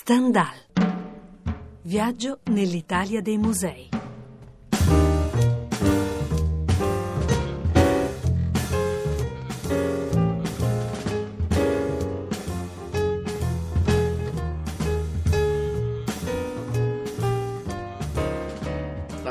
Stendhal. Viaggio nell'Italia dei musei.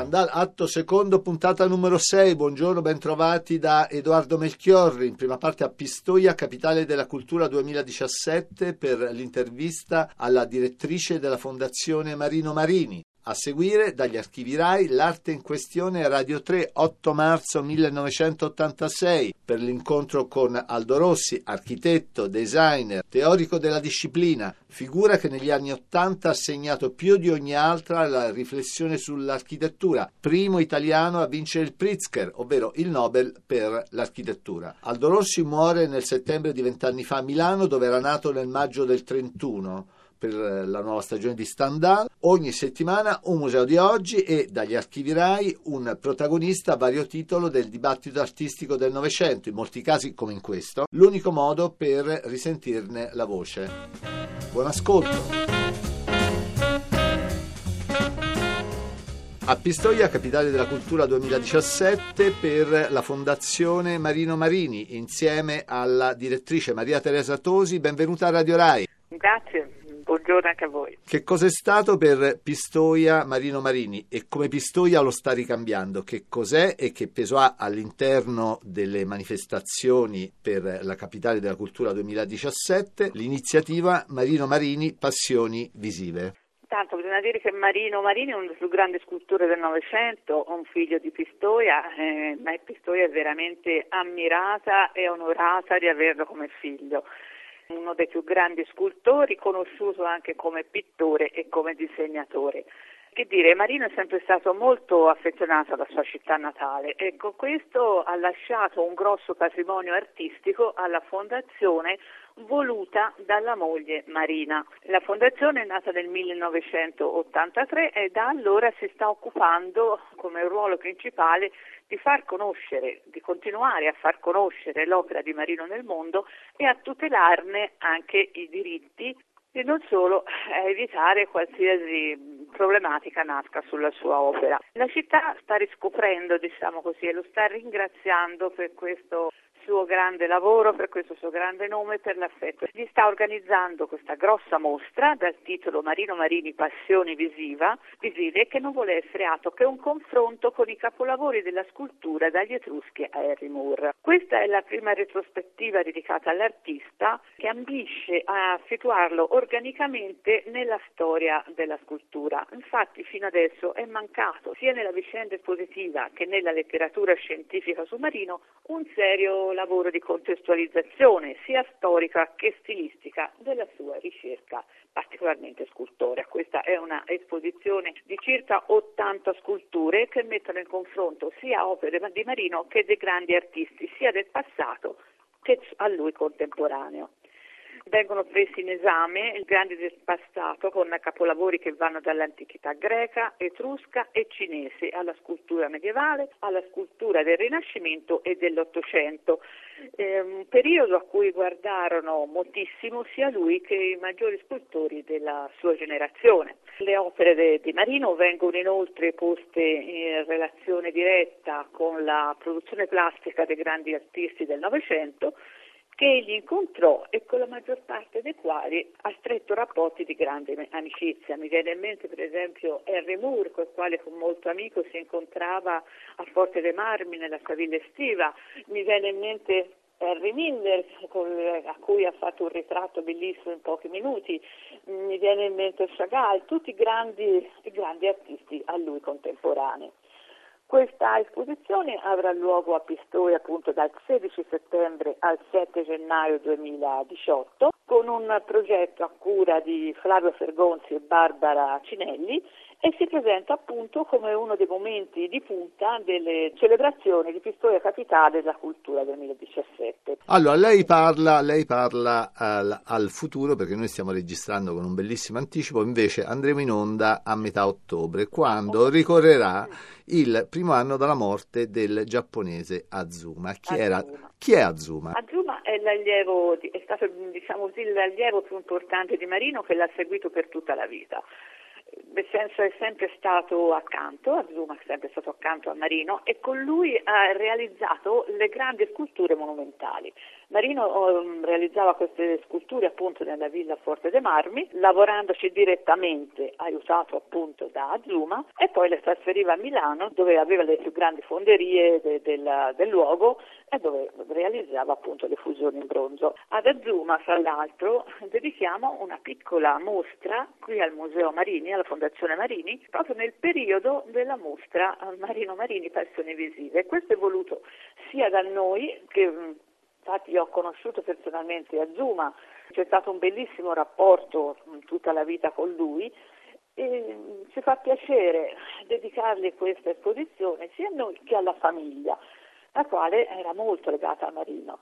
Stendhal, atto secondo, puntata numero 6. Buongiorno, bentrovati da Edoardo Melchiorri. In prima parte a Pistoia, capitale della cultura 2017, per l'intervista alla direttrice della Fondazione Marino Marini. A seguire, dagli archivi RAI, l'arte in questione Radio 3, 8 marzo 1986, per l'incontro con Aldo Rossi, architetto, designer, teorico della disciplina, figura che negli anni 80 ha segnato più di ogni altra la riflessione sull'architettura, primo italiano a vincere il Pritzker, ovvero il Nobel per l'architettura. Aldo Rossi muore nel settembre di vent'anni fa a Milano, dove era nato nel maggio del 31 per la nuova stagione di Stendhal. Ogni settimana un museo di oggi e dagli archivi RAI un protagonista a vario titolo del dibattito artistico del Novecento, in molti casi come in questo, l'unico modo per risentirne la voce. Buon ascolto! A Pistoia, capitale della cultura 2017, per la Fondazione Marino Marini, insieme alla direttrice Maria Teresa Tosi. Benvenuta a Radio Rai. Grazie, buongiorno anche a voi. Che cosa è stato per Pistoia Marino Marini e come Pistoia lo sta ricambiando? Che cos'è e che peso ha all'interno delle manifestazioni per la capitale della cultura 2017 l'iniziativa Marino Marini Passioni Visive? Tanto bisogna dire che Marino Marini è uno dei più grandi scultori del Novecento, un figlio di Pistoia, eh, ma Pistoia è veramente ammirata e onorata di averlo come figlio uno dei più grandi scultori, conosciuto anche come pittore e come disegnatore. Che dire, Marino è sempre stato molto affezionato alla sua città natale e con questo ha lasciato un grosso patrimonio artistico alla fondazione voluta dalla moglie Marina. La fondazione è nata nel 1983 e da allora si sta occupando come ruolo principale di far conoscere, di continuare a far conoscere l'opera di Marino nel mondo e a tutelarne anche i diritti e non solo a evitare qualsiasi problematica nasca sulla sua opera. La città sta riscoprendo, diciamo così, e lo sta ringraziando per questo suo grande lavoro, per questo suo grande nome, per l'affetto. Gli sta organizzando questa grossa mostra dal titolo Marino Marini Passioni Visiva, visive, che non vuole essere altro che un confronto con i capolavori della scultura dagli Etruschi a Harry Moore. Questa è la prima retrospettiva dedicata all'artista che ambisce a situarlo organicamente nella storia della scultura. Infatti fino adesso è mancato sia nella vicenda espositiva che nella letteratura scientifica su Marino un serio lavoro di contestualizzazione sia storica che stilistica della sua ricerca, particolarmente scultorea. Questa è una esposizione di circa 80 sculture che mettono in confronto sia opere di Marino che dei grandi artisti, sia del passato che a lui contemporaneo vengono presi in esame i grandi del passato con capolavori che vanno dall'antichità greca, etrusca e cinese alla scultura medievale, alla scultura del Rinascimento e dell'Ottocento. Eh, un periodo a cui guardarono moltissimo sia lui che i maggiori scultori della sua generazione. Le opere di Marino vengono inoltre poste in relazione diretta con la produzione plastica dei grandi artisti del Novecento che egli incontrò e con la maggior parte dei quali ha stretto rapporti di grande amicizia. Mi viene in mente per esempio Henry Moore, con il quale con molto amico si incontrava a Forte dei Marmi nella sua villa estiva. Mi viene in mente Henry Miller, a cui ha fatto un ritratto bellissimo in pochi minuti, mi viene in mente Chagall, tutti grandi, grandi artisti a lui contemporanei. Questa esposizione avrà luogo a Pistoia appunto dal 16 settembre al 7 gennaio 2018 con un progetto a cura di Flavio Fergonzi e Barbara Cinelli e si presenta appunto come uno dei momenti di punta delle celebrazioni di Pistoia Capitale della Cultura 2017. Allora, lei parla, lei parla al, al, futuro perché noi stiamo registrando con un bellissimo anticipo, invece andremo in onda a metà ottobre, quando ricorrerà il primo anno dalla morte del giapponese Azuma. Chi. Era, chi è Azuma? Azuma è, è stato diciamo così, l'allievo più importante di Marino che l'ha seguito per tutta la vita senso è sempre stato accanto, a Zuma è sempre stato accanto a Marino e con lui ha realizzato le grandi sculture monumentali. Marino um, realizzava queste sculture appunto nella villa Forte dei Marmi, lavorandoci direttamente, aiutato appunto da Azuma, e poi le trasferiva a Milano dove aveva le più grandi fonderie de, del, del, luogo e dove realizzava appunto le fusioni in bronzo. Ad Azuma, fra l'altro, dedichiamo una piccola mostra qui al Museo Marini, alla Fondazione Marini, proprio nel periodo della mostra Marino Marini Passioni Visive. Questo è voluto sia da noi che infatti io ho conosciuto personalmente Azuma, c'è stato un bellissimo rapporto tutta la vita con lui e ci fa piacere dedicargli questa esposizione sia a noi che alla famiglia, la quale era molto legata a Marino.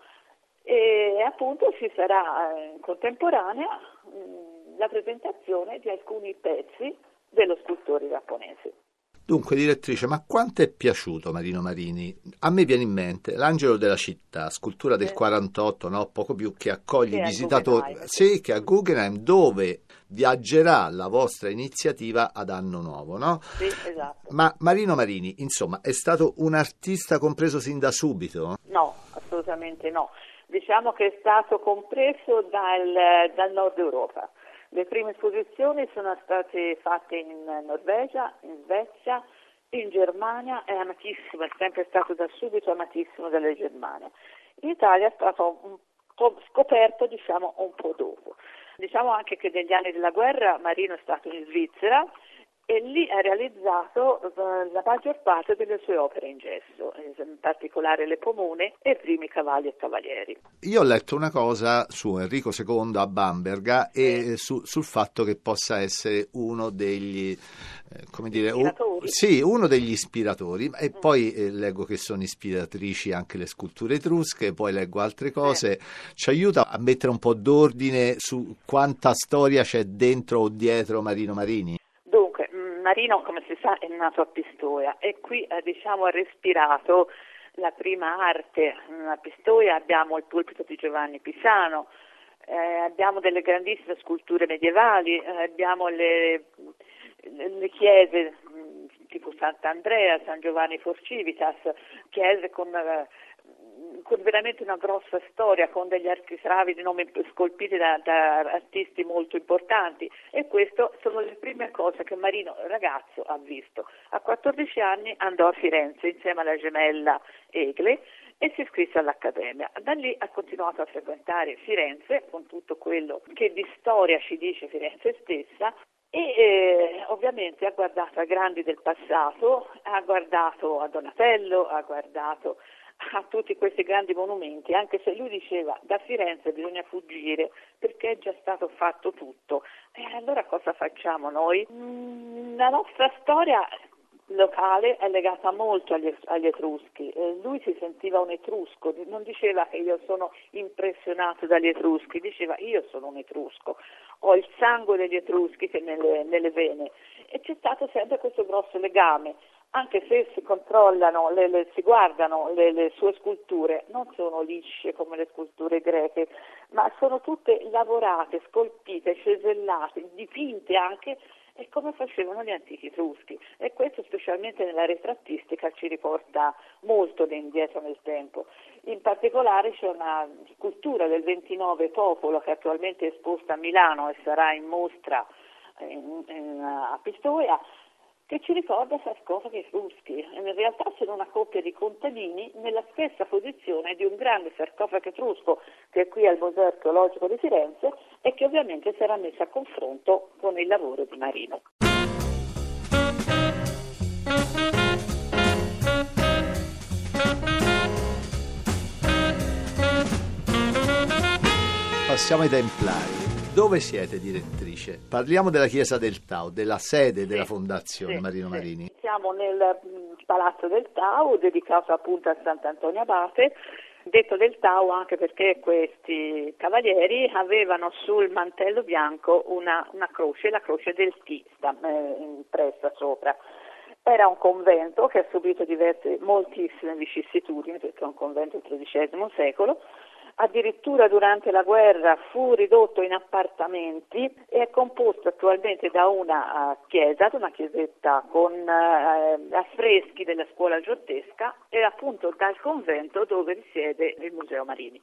E appunto ci sarà eh, in contemporanea la presentazione di alcuni pezzi dello scultore giapponese. Dunque, direttrice, ma quanto è piaciuto Marino Marini? A me viene in mente l'Angelo della città, scultura del 48, no? poco più, che accoglie i visitatori, sì, che a Guggenheim, dove viaggerà la vostra iniziativa ad anno nuovo, no? Sì, esatto. Ma Marino Marini, insomma, è stato un artista compreso sin da subito? No, assolutamente no. Diciamo che è stato compreso dal, dal nord Europa. Le prime esposizioni sono state fatte in Norvegia, in Svezia, in Germania, è amatissimo, è sempre stato da subito amatissimo dalla Germania. In Italia è stato un po' scoperto diciamo, un po' dopo. Diciamo anche che negli anni della guerra Marino è stato in Svizzera e lì ha realizzato uh, la maggior parte delle sue opere in gesso, in particolare le pomone e i primi cavalli e cavalieri. Io ho letto una cosa su Enrico II a Bamberga e eh. su, sul fatto che possa essere uno degli eh, come dire, un, sì, uno degli ispiratori e mm. poi eh, leggo che sono ispiratrici anche le sculture etrusche, poi leggo altre cose, eh. ci aiuta a mettere un po' d'ordine su quanta storia c'è dentro o dietro Marino Marini? Marino, come si sa, è nato a Pistoia e qui eh, diciamo, ha respirato la prima arte. A Pistoia abbiamo il pulpito di Giovanni Pisano, eh, abbiamo delle grandissime sculture medievali, eh, abbiamo le, le chiese tipo Sant'Andrea, San Giovanni Forcivitas, chiese con eh, con veramente una grossa storia, con degli architravi di nomi scolpiti da, da, artisti molto importanti e queste sono le prime cose che Marino ragazzo ha visto. A 14 anni andò a Firenze insieme alla gemella Egle e si iscrisse all'Accademia. Da lì ha continuato a frequentare Firenze con tutto quello che di storia ci dice Firenze stessa e eh, ovviamente ha guardato a grandi del passato, ha guardato a Donatello, ha guardato a tutti questi grandi monumenti, anche se lui diceva da Firenze bisogna fuggire perché è già stato fatto tutto. E allora cosa facciamo noi? Mm, la nostra storia locale è legata molto agli, agli Etruschi. Eh, lui si sentiva un etrusco, non diceva che io sono impressionato dagli Etruschi, diceva io sono un etrusco, ho il sangue degli Etruschi nelle, nelle vene e c'è stato sempre questo grosso legame anche se si controllano, le, le, si guardano le, le, sue sculture, non sono lisce come le sculture greche, ma sono tutte lavorate, scolpite, cesellate, dipinte anche e come facevano gli antichi etruschi. E questo specialmente nella ritrattistica ci riporta molto indietro nel tempo. In particolare c'è una scultura del 29 Popolo che attualmente è esposta a Milano e sarà in mostra in, in, a Pistoia che ci ricorda sarcofagi etruschi. In realtà sono una coppia di contadini nella stessa posizione di un grande sarcofago etrusco che è qui al Museo Archeologico di Firenze e che ovviamente sarà messo a confronto con il lavoro di Marino. Passiamo ai templari. Dove siete direttrice? Parliamo della chiesa del Tau, della sede della fondazione sì, Marino sì. Marini. Siamo nel mm, palazzo del Tau, dedicato appunto a Sant'Antonio Abate, detto del Tau anche perché questi cavalieri avevano sul mantello bianco una, una croce, la croce del T, eh, impressa sopra. Era un convento che ha subito diverse, moltissime vicissitudini, perché è un convento del XIII secolo, addirittura durante la guerra fu ridotto in appartamenti e è composto attualmente da una uh, chiesa, da una chiesetta con uh, affreschi della scuola giottesca e appunto dal convento dove risiede il Museo Marini.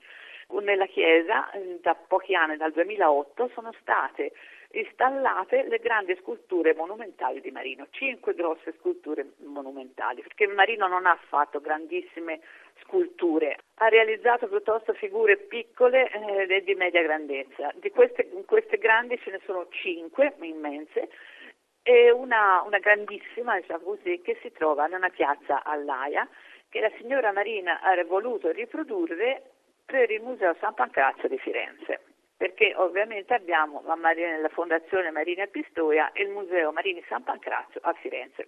Nella chiesa da pochi anni, dal 2008, sono state installate le grandi sculture monumentali di Marino, cinque grosse sculture monumentali, perché Marino non ha fatto grandissime sculture, ha realizzato piuttosto figure piccole eh, e di media grandezza. Di queste, queste grandi ce ne sono cinque immense e una, una grandissima, diciamo così, che si trova in una piazza all'Aia, che la signora Marina ha voluto riprodurre per il Museo San Pancrazio di Firenze perché ovviamente abbiamo la, Marina, la, Fondazione Marina Pistoia e il Museo Marini San Pancrazio a Firenze.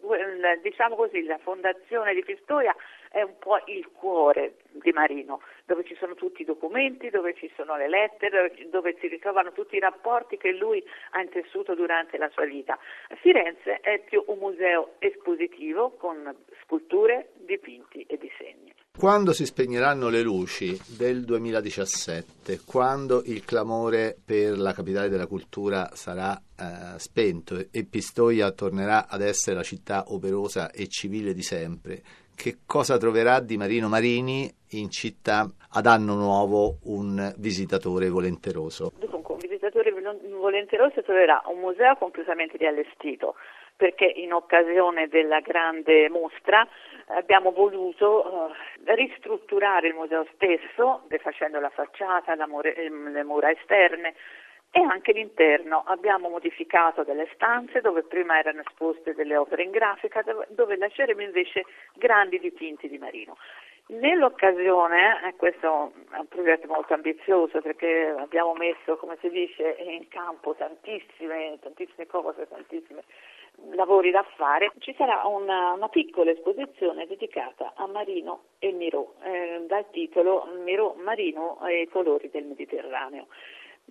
Diciamo così, la Fondazione di Pistoia è un po' il cuore di Marino, dove ci sono tutti i documenti, dove ci sono le lettere, dove si ritrovano tutti i rapporti che lui ha intessuto durante la sua vita. Firenze è più un museo espositivo con sculture, dipinti e disegni. Quando si spegneranno le luci del 2017, quando il clamore per la capitale della cultura sarà eh, spento e Pistoia tornerà ad essere la città operosa e civile di sempre, che cosa troverà di Marino Marini in città ad anno nuovo un visitatore volenteroso? Dunque, un visitatore volenteroso troverà un museo completamente riallestito perché in occasione della grande mostra abbiamo voluto eh, ristrutturare il museo stesso, defacendo la facciata, la more, le mura esterne e anche l'interno. Abbiamo modificato delle stanze dove prima erano esposte delle opere in grafica, dove, lasceremo invece grandi dipinti di Marino. Nell'occasione, eh, questo è un progetto molto ambizioso perché abbiamo messo, come si dice, in campo tantissime, tantissime cose, tantissimi lavori da fare, ci sarà una, una piccola esposizione dedicata a Marino e Miro, eh, dal titolo Miro Marino e i colori del Mediterraneo.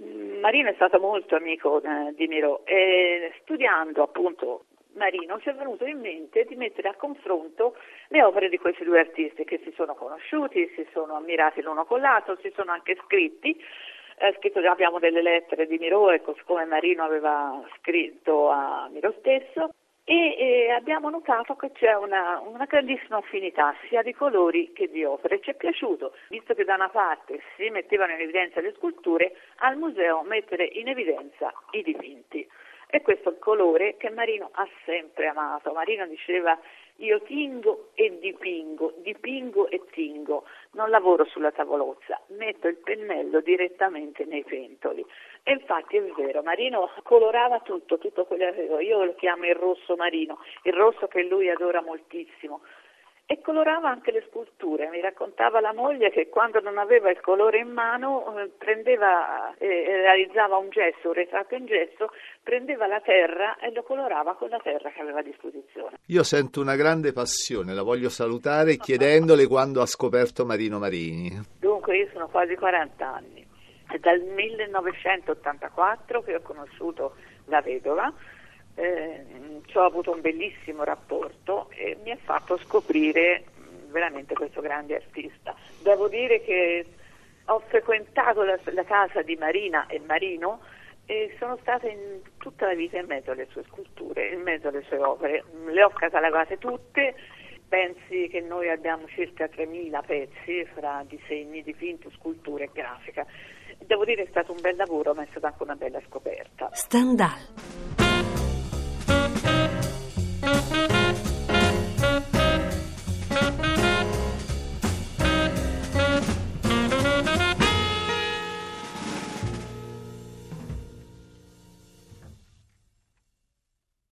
Mm, Marino è stato molto amico eh, di Miro e studiando appunto Marino ci è venuto in mente di mettere a confronto le opere di questi due artisti che si sono conosciuti, si sono ammirati l'uno con l'altro, si sono anche scritti. Eh, scritto, abbiamo delle lettere di Miro, ecco, come Marino aveva scritto a Miro stesso, e, e abbiamo notato che c'è una, una, grandissima affinità sia di colori che di opere. Ci è piaciuto, visto che da una parte si mettevano in evidenza le sculture, al museo mettere in evidenza i dipinti. E questo è il colore che Marino ha sempre amato. Marino diceva io tingo e dipingo, dipingo e tingo, non lavoro sulla tavolozza, metto il pennello direttamente nei pentoli. E infatti è vero, Marino colorava tutto, tutto quello che avevo, io lo chiamo il rosso marino, il rosso che lui adora moltissimo e colorava anche le sculture. Mi raccontava la moglie che quando non aveva il colore in mano eh, prendeva e eh, realizzava un gesso, un ritratto in gesso, prendeva la terra e lo colorava con la terra che aveva a disposizione. Io sento una grande passione, la voglio salutare chiedendole quando ha scoperto Marino Marini. Dunque io sono quasi 40 anni, è dal 1984 che ho conosciuto la vedova eh, ci ho avuto un bellissimo rapporto e mi ha fatto scoprire veramente questo grande artista. Devo dire che ho frequentato la, la casa di Marina e Marino e sono stata in tutta la vita in mezzo alle sue sculture, in mezzo alle sue opere. Le ho catalogate tutte, pensi che noi abbiamo circa 3.000 pezzi fra disegni, dipinti, sculture e grafica. Devo dire che è stato un bel lavoro, ma è stata anche una bella scoperta. Stendhal